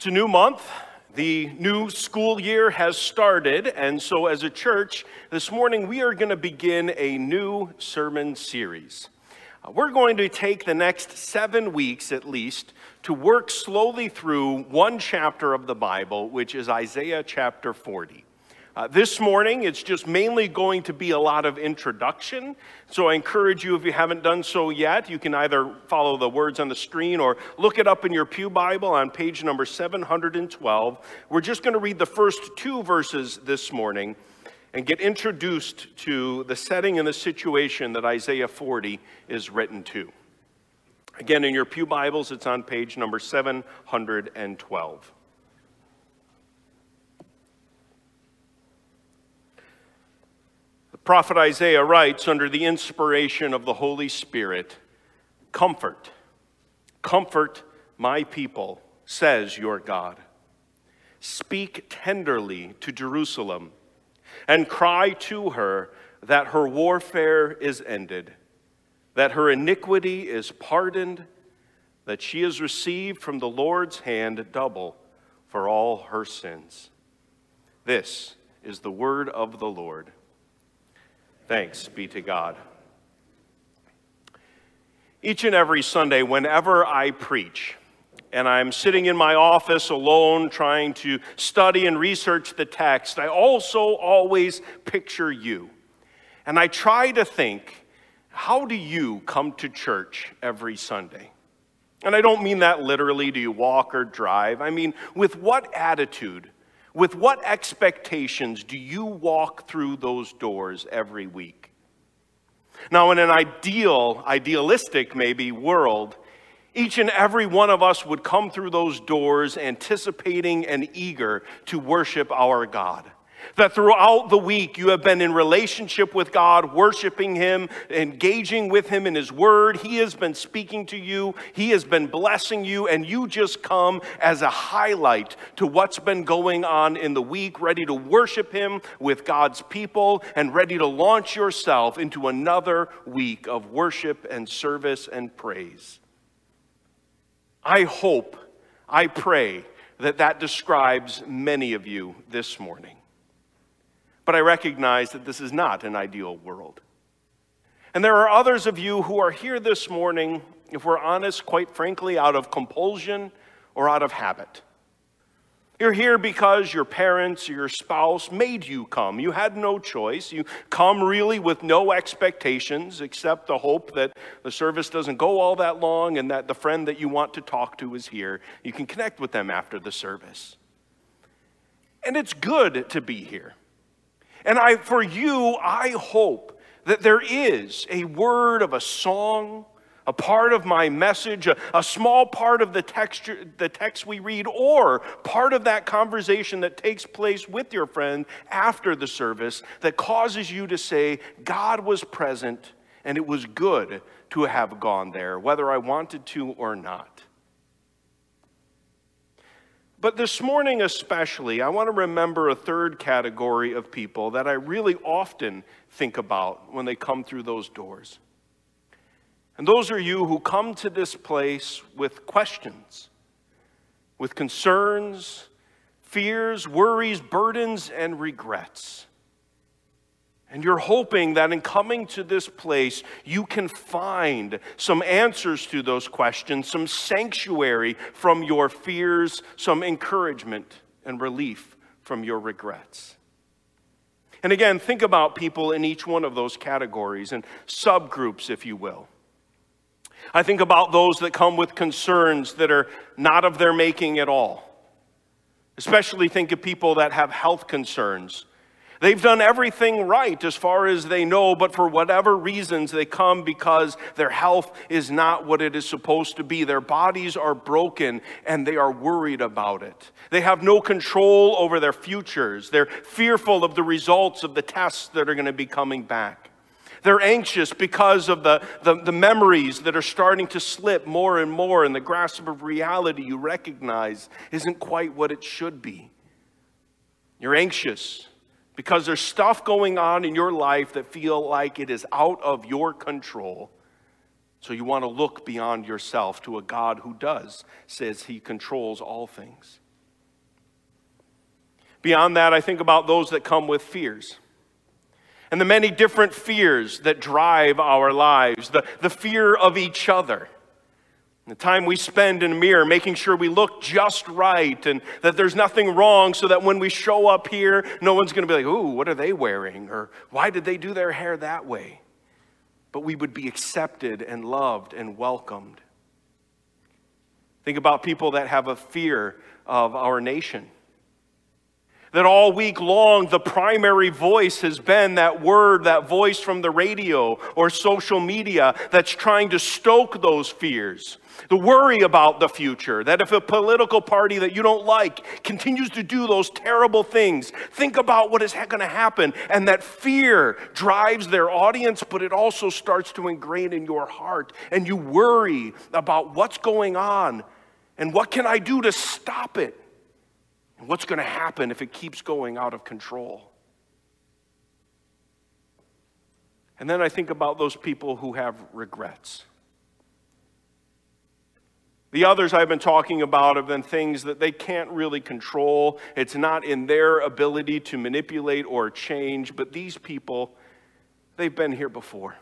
It's a new month. The new school year has started, and so as a church, this morning we are going to begin a new sermon series. Uh, we're going to take the next seven weeks at least to work slowly through one chapter of the Bible, which is Isaiah chapter 40. Uh, this morning, it's just mainly going to be a lot of introduction. So I encourage you, if you haven't done so yet, you can either follow the words on the screen or look it up in your Pew Bible on page number 712. We're just going to read the first two verses this morning and get introduced to the setting and the situation that Isaiah 40 is written to. Again, in your Pew Bibles, it's on page number 712. Prophet Isaiah writes under the inspiration of the Holy Spirit Comfort, comfort my people, says your God. Speak tenderly to Jerusalem and cry to her that her warfare is ended, that her iniquity is pardoned, that she has received from the Lord's hand double for all her sins. This is the word of the Lord. Thanks be to God. Each and every Sunday, whenever I preach, and I'm sitting in my office alone trying to study and research the text, I also always picture you. And I try to think, how do you come to church every Sunday? And I don't mean that literally, do you walk or drive? I mean, with what attitude with what expectations do you walk through those doors every week? Now, in an ideal, idealistic maybe world, each and every one of us would come through those doors anticipating and eager to worship our God. That throughout the week you have been in relationship with God, worshiping Him, engaging with Him in His Word. He has been speaking to you, He has been blessing you, and you just come as a highlight to what's been going on in the week, ready to worship Him with God's people and ready to launch yourself into another week of worship and service and praise. I hope, I pray that that describes many of you this morning. But I recognize that this is not an ideal world. And there are others of you who are here this morning, if we're honest, quite frankly, out of compulsion or out of habit. You're here because your parents or your spouse made you come. You had no choice. You come really with no expectations except the hope that the service doesn't go all that long and that the friend that you want to talk to is here. You can connect with them after the service. And it's good to be here. And I, for you, I hope that there is a word of a song, a part of my message, a, a small part of the text, the text we read, or part of that conversation that takes place with your friend after the service that causes you to say, God was present and it was good to have gone there, whether I wanted to or not. But this morning, especially, I want to remember a third category of people that I really often think about when they come through those doors. And those are you who come to this place with questions, with concerns, fears, worries, burdens, and regrets. And you're hoping that in coming to this place, you can find some answers to those questions, some sanctuary from your fears, some encouragement and relief from your regrets. And again, think about people in each one of those categories and subgroups, if you will. I think about those that come with concerns that are not of their making at all. Especially think of people that have health concerns They've done everything right as far as they know, but for whatever reasons, they come because their health is not what it is supposed to be. Their bodies are broken and they are worried about it. They have no control over their futures. They're fearful of the results of the tests that are going to be coming back. They're anxious because of the, the, the, memories that are starting to slip more and more, and the grasp of reality you recognize isn't quite what it should be. You're anxious because there's stuff going on in your life that feel like it is out of your control. So you want to look beyond yourself to a God who does, says he controls all things. Beyond that, I think about those that come with fears. And the many different fears that drive our lives, the, the fear of each other, the time we spend in a mirror making sure we look just right and that there's nothing wrong so that when we show up here, no one's going to be like, ooh, what are they wearing? Or why did they do their hair that way? But we would be accepted and loved and welcomed. Think about people that have a fear of our nation that all week long the primary voice has been that word, that voice from the radio or social media that's trying to stoke those fears. The worry about the future, that if a political party that you don't like continues to do those terrible things, think about what is going to happen. And that fear drives their audience, but it also starts to ingrain in your heart. And you worry about what's going on and what can I do to stop it. And what's going to happen if it keeps going out of control? And then I think about those people who have regrets. The others I've been talking about have been things that they can't really control. It's not in their ability to manipulate or change, but these people, they've been here before.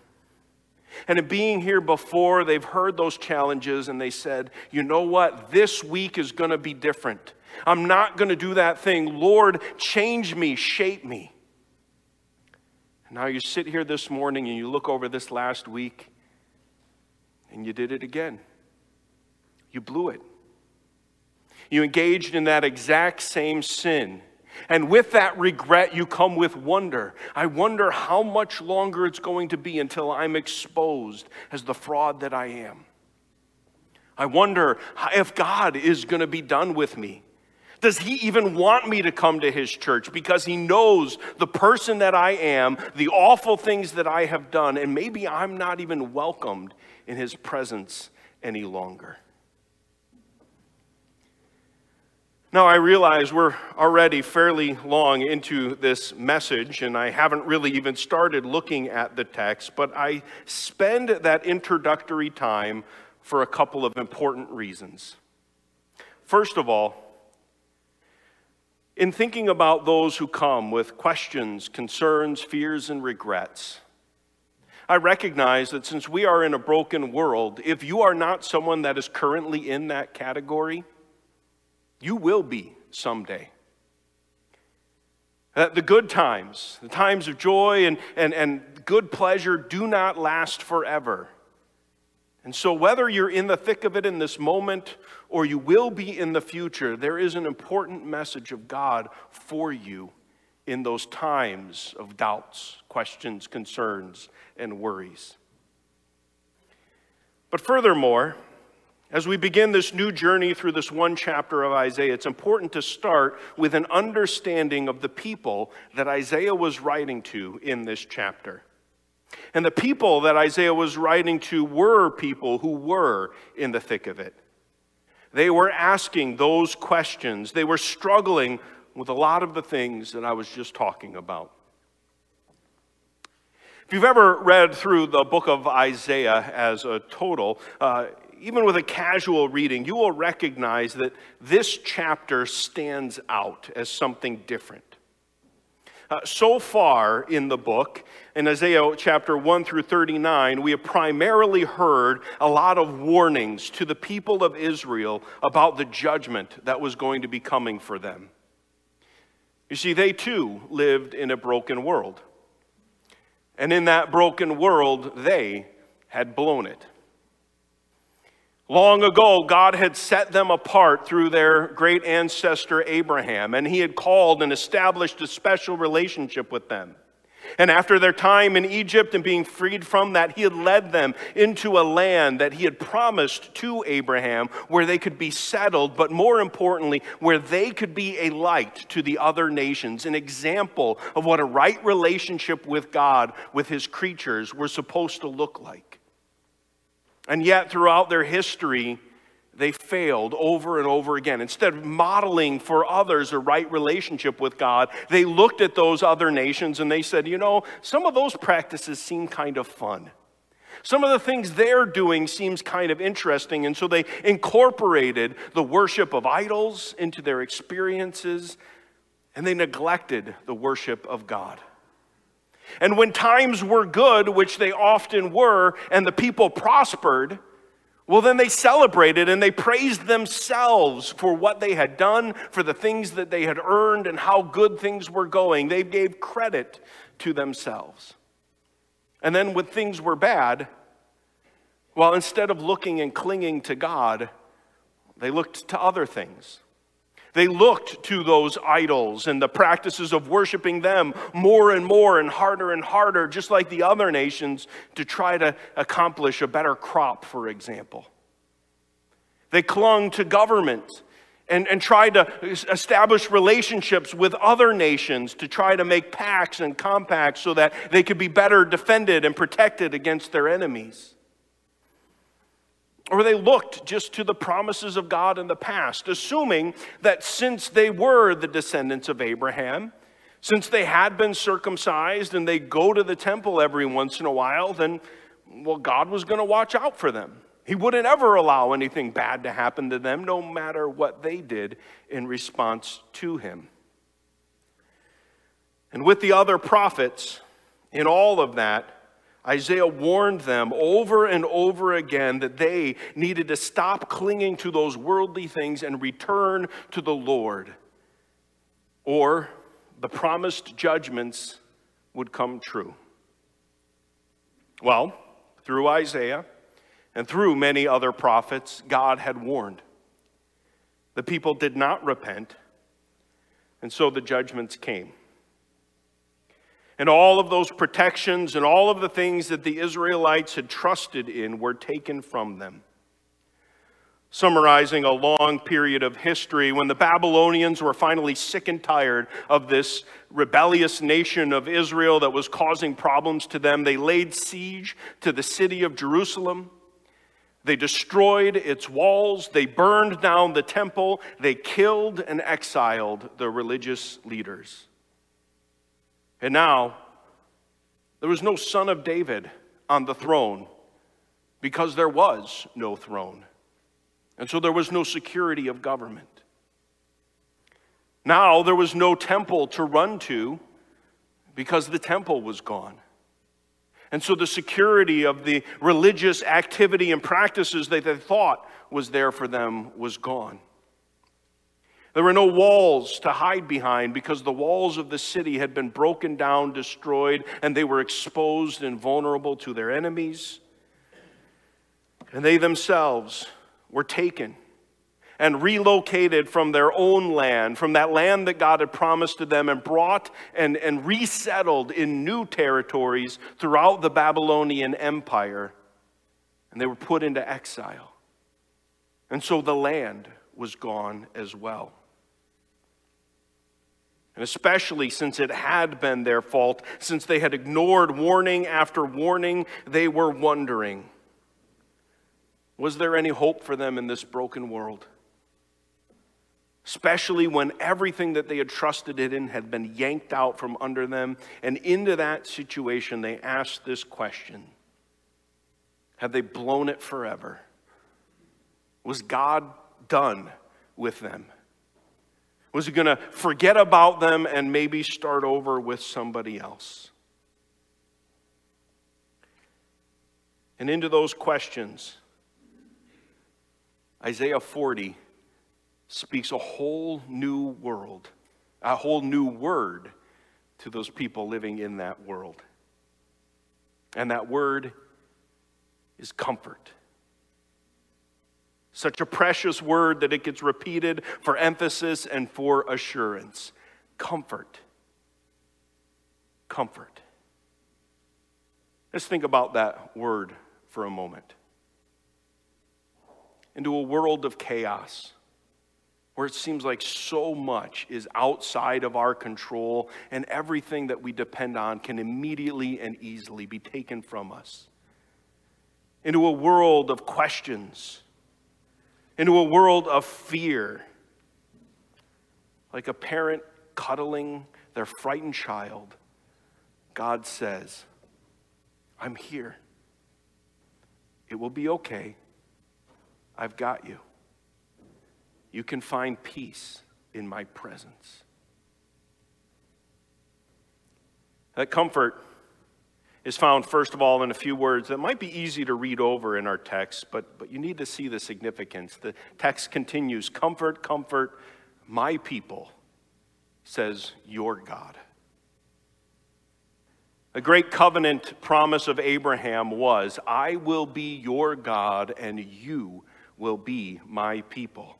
And in being here before, they've heard those challenges and they said, you know what? This week is going to be different. I'm not going to do that thing. Lord, change me, shape me. And now you sit here this morning and you look over this last week and you did it again. You blew it. You engaged in that exact same sin. And with that regret, you come with wonder. I wonder how much longer it's going to be until I'm exposed as the fraud that I am. I wonder if God is going to be done with me. Does he even want me to come to his church because he knows the person that I am, the awful things that I have done, and maybe I'm not even welcomed in his presence any longer? Now, I realize we're already fairly long into this message, and I haven't really even started looking at the text, but I spend that introductory time for a couple of important reasons. First of all, in thinking about those who come with questions, concerns, fears, and regrets, I recognize that since we are in a broken world, if you are not someone that is currently in that category, you will be someday. That the good times, the times of joy and, and, and good pleasure, do not last forever. And so, whether you're in the thick of it in this moment or you will be in the future, there is an important message of God for you in those times of doubts, questions, concerns, and worries. But furthermore, as we begin this new journey through this one chapter of Isaiah, it's important to start with an understanding of the people that Isaiah was writing to in this chapter. And the people that Isaiah was writing to were people who were in the thick of it. They were asking those questions. They were struggling with a lot of the things that I was just talking about. If you've ever read through the book of Isaiah as a total, uh, even with a casual reading, you will recognize that this chapter stands out as something different. Uh, so far in the book, in Isaiah chapter 1 through 39, we have primarily heard a lot of warnings to the people of Israel about the judgment that was going to be coming for them. You see, they too lived in a broken world. And in that broken world, they had blown it. Long ago, God had set them apart through their great ancestor Abraham, and he had called and established a special relationship with them. And after their time in Egypt and being freed from that, he had led them into a land that he had promised to Abraham where they could be settled, but more importantly, where they could be a light to the other nations, an example of what a right relationship with God, with his creatures, were supposed to look like. And yet, throughout their history, they failed over and over again. Instead of modeling for others a right relationship with God, they looked at those other nations and they said, you know, some of those practices seem kind of fun. Some of the things they're doing seems kind of interesting, and so they incorporated the worship of idols into their experiences. and they neglected the worship of God. And when times were good, which they often were, and the people prospered, well, then they celebrated and they praised themselves for what they had done, for the things that they had earned, and how good things were going. They gave credit to themselves. And then when things were bad, well, instead of looking and clinging to God, they looked to other things. They looked to those idols and the practices of worshiping them more and more and harder and harder, just like the other nations, to try to accomplish a better crop, for example. They clung to government and, and tried to establish relationships with other nations to try to make pacts and compacts so that they could be better defended and protected against their enemies. Or they looked just to the promises of God in the past, assuming that since they were the descendants of Abraham, since they had been circumcised and they go to the temple every once in a while, then, well, God was going to watch out for them. He wouldn't ever allow anything bad to happen to them, no matter what they did in response to him. And with the other prophets, in all of that, Isaiah warned them over and over again that they needed to stop clinging to those worldly things and return to the Lord, or the promised judgments would come true. Well, through Isaiah and through many other prophets, God had warned. The people did not repent, and so the judgments came and all of those protections and all of the things that the Israelites had trusted in were taken from them. Summarizing a long period of history, when the Babylonians were finally sick and tired of this rebellious nation of Israel that was causing problems to them, they laid siege to the city of Jerusalem. They destroyed its walls, they burned down the temple, they killed and exiled the religious leaders. And now, there was no son of David on the throne because there was no throne. And so there was no security of government. Now there was no temple to run to because the temple was gone. And so the security of the religious activity and practices that they thought was there for them was gone. There were no walls to hide behind because the walls of the city had been broken down, destroyed, and they were exposed and vulnerable to their enemies. And they themselves were taken and relocated from their own land, from that land that God had promised to them, and brought and, and resettled in new territories throughout the Babylonian Empire. And they were put into exile. And so the land was gone as well. And especially since it had been their fault, since they had ignored warning after warning, they were wondering was there any hope for them in this broken world? Especially when everything that they had trusted in had been yanked out from under them. And into that situation, they asked this question Have they blown it forever? Was God done with them? Was he going to forget about them and maybe start over with somebody else? And into those questions, Isaiah 40 speaks a whole new world, a whole new word to those people living in that world. And that word is comfort. Such a precious word that it gets repeated for emphasis and for assurance. Comfort. Comfort. Let's think about that word for a moment. Into a world of chaos where it seems like so much is outside of our control and everything that we depend on can immediately and easily be taken from us. Into a world of questions into a world of fear, like a parent cuddling their frightened child. God says, I'm here. It will be okay. I've got you. You can find peace in my presence. That comfort is found, first of all, in a few words that might be easy to read over in our text, but, but you need to see the significance. The text continues Comfort, comfort my people, says your God. A great covenant promise of Abraham was I will be your God and you will be my people.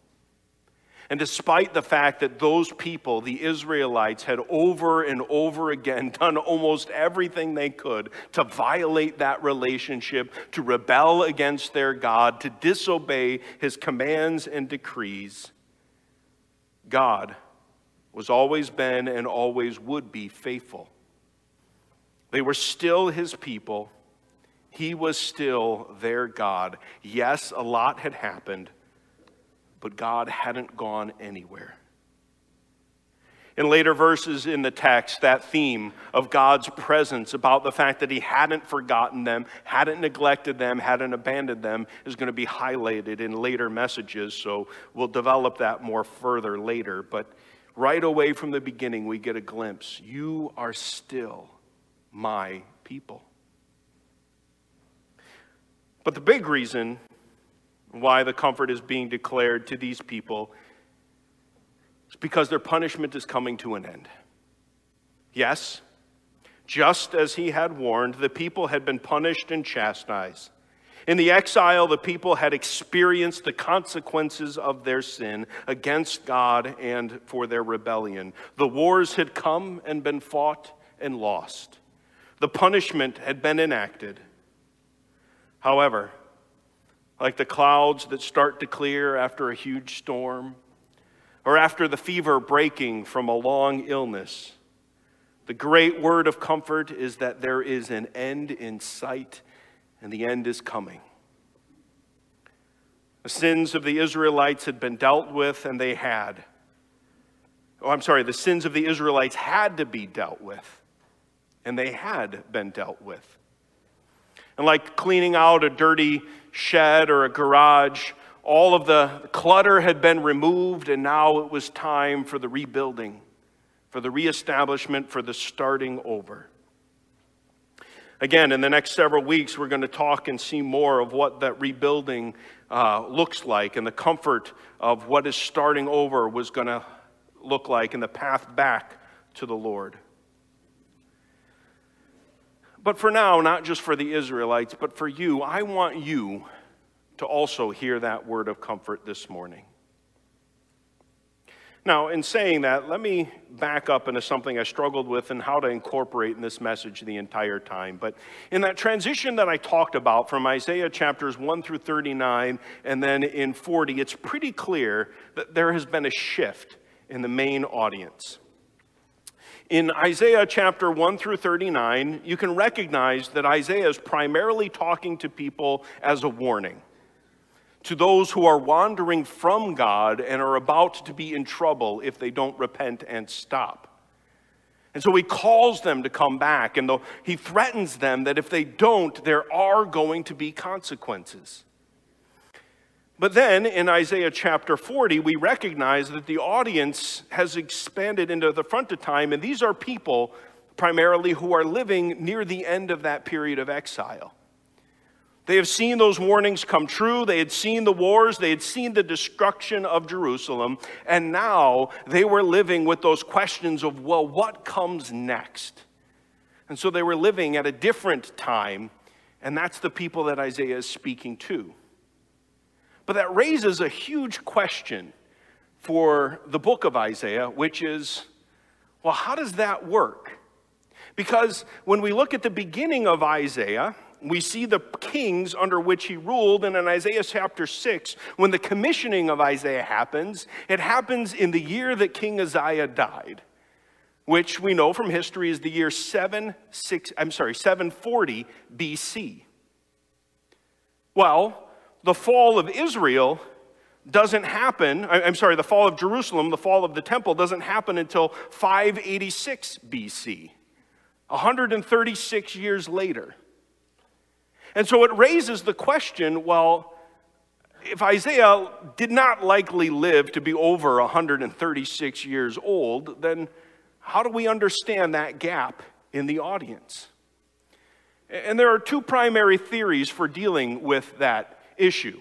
And despite the fact that those people, the Israelites, had over and over again done almost everything they could to violate that relationship, to rebel against their God, to disobey his commands and decrees, God was always been and always would be faithful. They were still his people. He was still their God. Yes, a lot had happened but God hadn't gone anywhere. In later verses in the text, that theme of God's presence, about the fact that He hadn't forgotten them, hadn't neglected them, hadn't abandoned them, is going to be highlighted in later messages. So we'll develop that more further later. But right away from the beginning, we get a glimpse. You are still my people. But the big reason why the comfort is being declared to these people is because their punishment is coming to an end. Yes, just as he had warned, the people had been punished and chastised. In the exile, the people had experienced the consequences of their sin against God and for their rebellion. The wars had come and been fought and lost. The punishment had been enacted. However, like the clouds that start to clear after a huge storm, or after the fever breaking from a long illness. The great word of comfort is that there is an end in sight, and the end is coming. The sins of the Israelites had been dealt with, and they had. Oh, I'm sorry, the sins of the Israelites had to be dealt with, and they had been dealt with. And like cleaning out a dirty shed or a garage. All of the clutter had been removed, and now it was time for the rebuilding, for the reestablishment, for the starting over. Again, in the next several weeks, we're going to talk and see more of what that rebuilding uh, looks like and the comfort of what is starting over was going to look like and the path back to the Lord. But for now, not just for the Israelites, but for you, I want you to also hear that word of comfort this morning. Now, in saying that, let me back up into something I struggled with and how to incorporate in this message the entire time. But in that transition that I talked about from Isaiah chapters 1 through 39 and then in 40, it's pretty clear that there has been a shift in the main audience. In Isaiah chapter 1 through 39, you can recognize that Isaiah is primarily talking to people as a warning, to those who are wandering from God and are about to be in trouble if they don't repent and stop. And so he calls them to come back, and he threatens them that if they don't, there are going to be consequences. But then in Isaiah chapter 40, we recognize that the audience has expanded into the front of time, and these are people primarily who are living near the end of that period of exile. They have seen those warnings come true. They had seen the wars. They had seen the destruction of Jerusalem. And now they were living with those questions of, well, what comes next? And so they were living at a different time. And that's the people that Isaiah is speaking to. But that raises a huge question for the book of Isaiah, which is well, how does that work? Because when we look at the beginning of Isaiah, we see the kings under which he ruled. And in Isaiah chapter 6, when the commissioning of Isaiah happens, it happens in the year that King Uzziah died, which we know from history is the year 7, 6, I'm sorry, 740 BC. Well, the fall of Israel doesn't happen, I'm sorry, the fall of Jerusalem, the fall of the temple doesn't happen until 586 BC, 136 years later. And so it raises the question well, if Isaiah did not likely live to be over 136 years old, then how do we understand that gap in the audience. And there are two primary theories for dealing with that issue.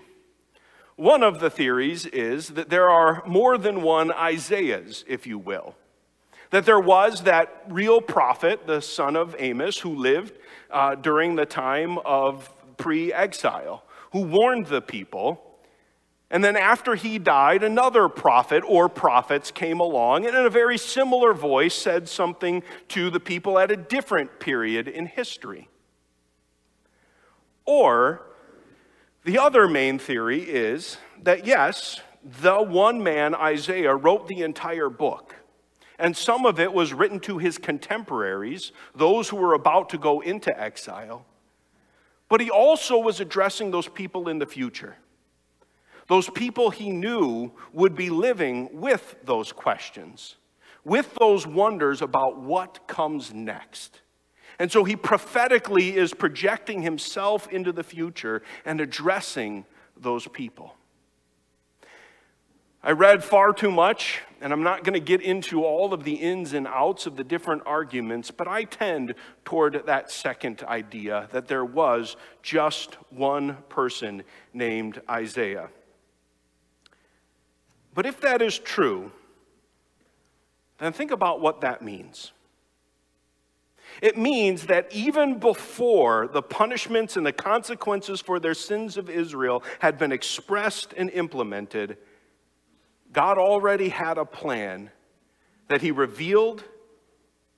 One of the theories is that there are more than one Isaiahs, if you will. That there was that real prophet, the son of Amos, who lived uh, during the time of pre exile, who warned the people. And then after he died, another prophet or prophets came along and in a very similar voice said something to the people at a different period in history. Or the other main theory is that yes, the one man, Isaiah, wrote the entire book. And some of it was written to his contemporaries, those who were about to go into exile. But he also was addressing those people in the future. Those people he knew would be living with those questions, with those wonders about what comes next. And so he prophetically is projecting himself into the future and addressing those people. I read far too much, and I'm not going to get into all of the ins and outs of the different arguments, but I tend toward that second idea that there was just one person named Isaiah. But if that is true, then think about what that means. It means that even before the punishments and the consequences for their sins of Israel had been expressed and implemented, God already had a plan that he revealed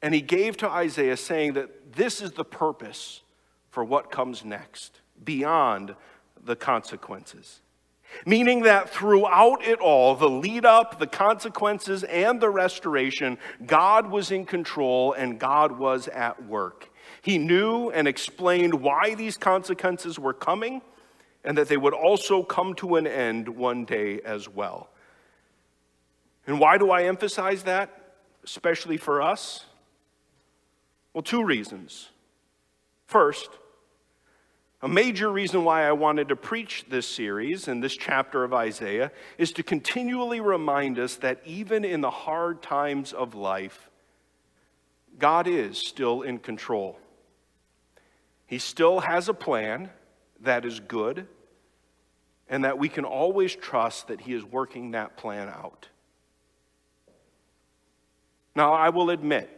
and he gave to Isaiah, saying that this is the purpose for what comes next, beyond the consequences. Meaning that throughout it all, the lead up, the consequences, and the restoration, God was in control and God was at work. He knew and explained why these consequences were coming and that they would also come to an end one day as well. And why do I emphasize that, especially for us? Well, two reasons. First, a major reason why I wanted to preach this series and this chapter of Isaiah is to continually remind us that even in the hard times of life, God is still in control. He still has a plan that is good, and that we can always trust that He is working that plan out. Now, I will admit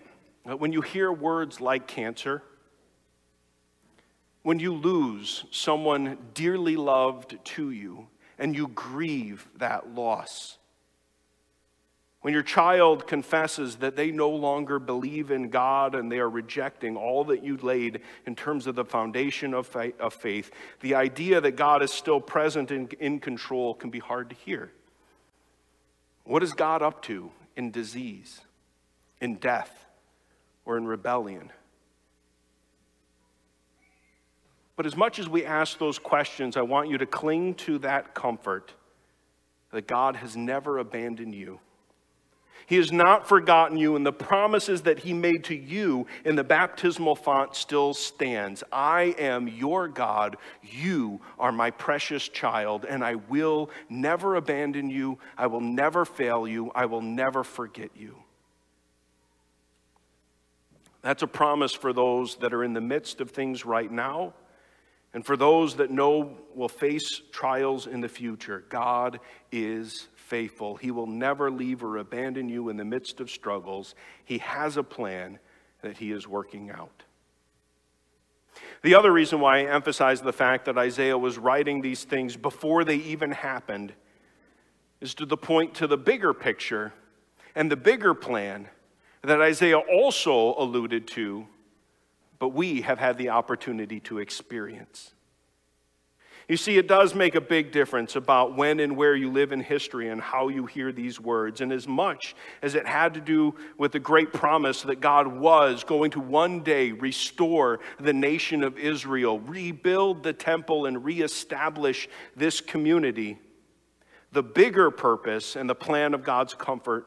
that when you hear words like cancer, when you lose someone dearly loved to you and you grieve that loss, when your child confesses that they no longer believe in God and they are rejecting all that you laid in terms of the foundation of faith, the idea that God is still present and in control can be hard to hear. What is God up to in disease? in death or in rebellion. But as much as we ask those questions, I want you to cling to that comfort that God has never abandoned you. He has not forgotten you, and the promises that He made to you in the baptismal font still stands. I am your God. You are my precious child, and I will never abandon you. I will never fail you. I will never forget you. That's a promise for those that are in the midst of things right now and for those that know will face trials in the future. God is faithful. He will never leave or abandon you in the midst of struggles. He has a plan that He is working out. The other reason why I emphasize the fact that Isaiah was writing these things before they even happened is to the point to the bigger picture and the bigger plan that Isaiah also alluded to, but we have had the opportunity to experience. You see, it does make a big difference about when and where you live in history and how you hear these words. And as much as it had to do with the great promise that God was going to one day restore the nation of Israel, rebuild the temple, and reestablish this community, the bigger purpose and the plan of God's comfort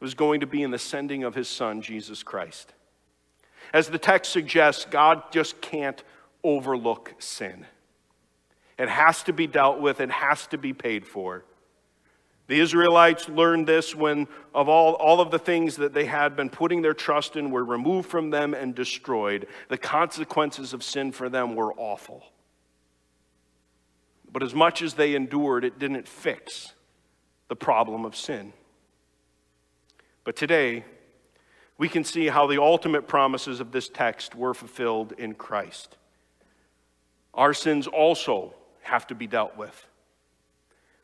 was going to be in the sending of his son, Jesus Christ. As the text suggests, God just can't overlook sin. It has to be dealt with, it has to be paid for. The Israelites learned this when of all, all of the things that they had been putting their trust in were removed from them and destroyed. The consequences of sin for them were awful. But as much as they endured, it didn't fix the problem of sin. But today, we can see how the ultimate promises of this text were fulfilled in Christ. Our sins also have to be dealt with.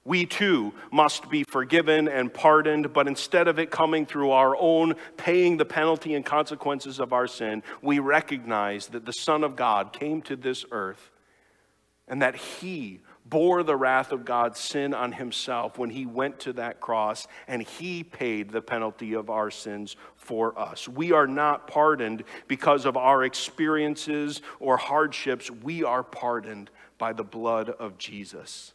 We too must be forgiven and pardoned, but instead of it coming through our own paying the penalty and consequences of our sin, we recognize that the Son of God came to this earth and that He bore the wrath of God's sin on himself when he went to that cross and he paid the penalty of our sins for us. We are not pardoned because of our experiences or hardships, we are pardoned by the blood of Jesus.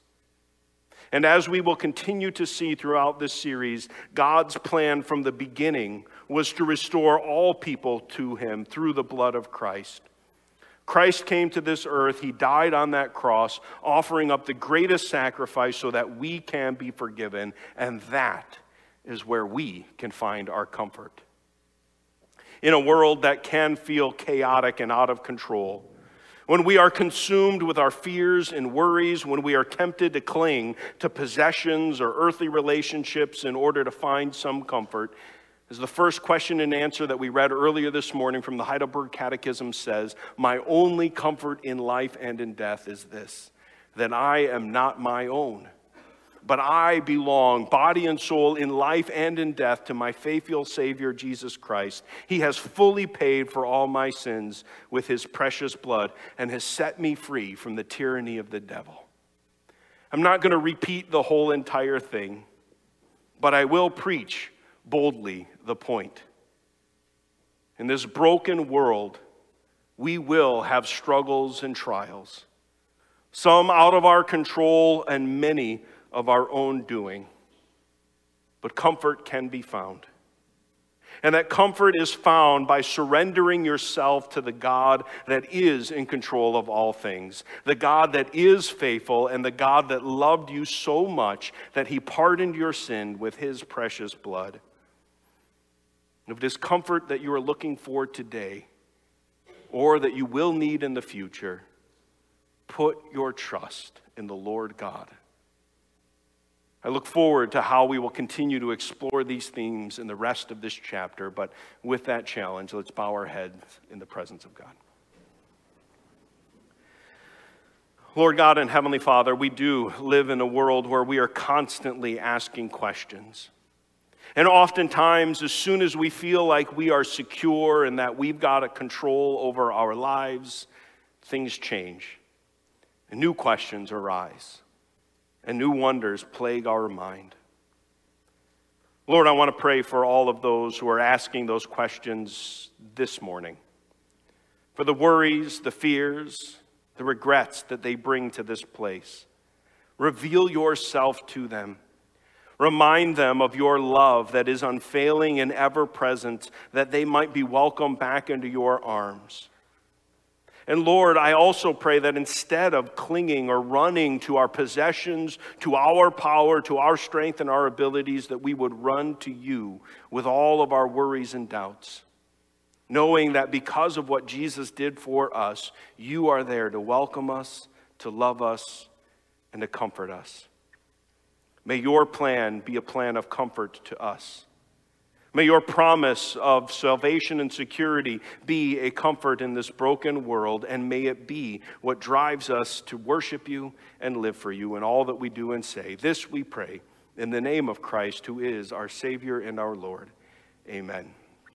And as we will continue to see throughout this series, God's plan from the beginning was to restore all people to him through the blood of Christ. Christ came to this earth. He died on that cross, offering up the greatest sacrifice so that we can be forgiven. And that is where we can find our comfort. In a world that can feel chaotic and out of control, when we are consumed with our fears and worries, when we are tempted to cling to possessions or earthly relationships in order to find some comfort, as the first question and answer that we read earlier this morning from the Heidelberg Catechism says, My only comfort in life and in death is this, that I am not my own, but I belong, body and soul, in life and in death, to my faithful Savior, Jesus Christ. He has fully paid for all my sins with his precious blood and has set me free from the tyranny of the devil. I'm not going to repeat the whole entire thing, but I will preach boldly the point. In this broken world, we will have struggles and trials, some out of our control and many of our own doing. But comfort can be found. And that comfort is found by surrendering yourself to the God that is in control of all things, the God that is faithful, and the God that loved you so much that he pardoned your sin with his precious blood. If this comfort that you are looking for today or that you will need in the future, put your trust in the Lord God. I look forward to how we will continue to explore these themes in the rest of this chapter, but with that challenge, let's bow our heads in the presence of God. Lord God and Heavenly Father, we do live in a world where we are constantly asking questions. And oftentimes, as soon as we feel like we are secure and that we've got a control over our lives, things change. And new questions arise. And new wonders plague our mind. Lord, I want to pray for all of those who are asking those questions this morning. For the worries, the fears, the regrets that they bring to this place. Reveal yourself to them Remind them of your love that is unfailing and ever present, that they might be welcomed back into your arms. And Lord, I also pray that instead of clinging or running to our possessions, to our power, to our strength and our abilities, that we would run to you with all of our worries and doubts, knowing that because of what Jesus did for us, you are there to welcome us, to love us, and to comfort us. May your plan be a plan of comfort to us. May your promise of salvation and security be a comfort in this broken world, and may it be what drives us to worship you and live for you in all that we do and say. This we pray in the name of Christ, who is our Savior and our Lord. Amen.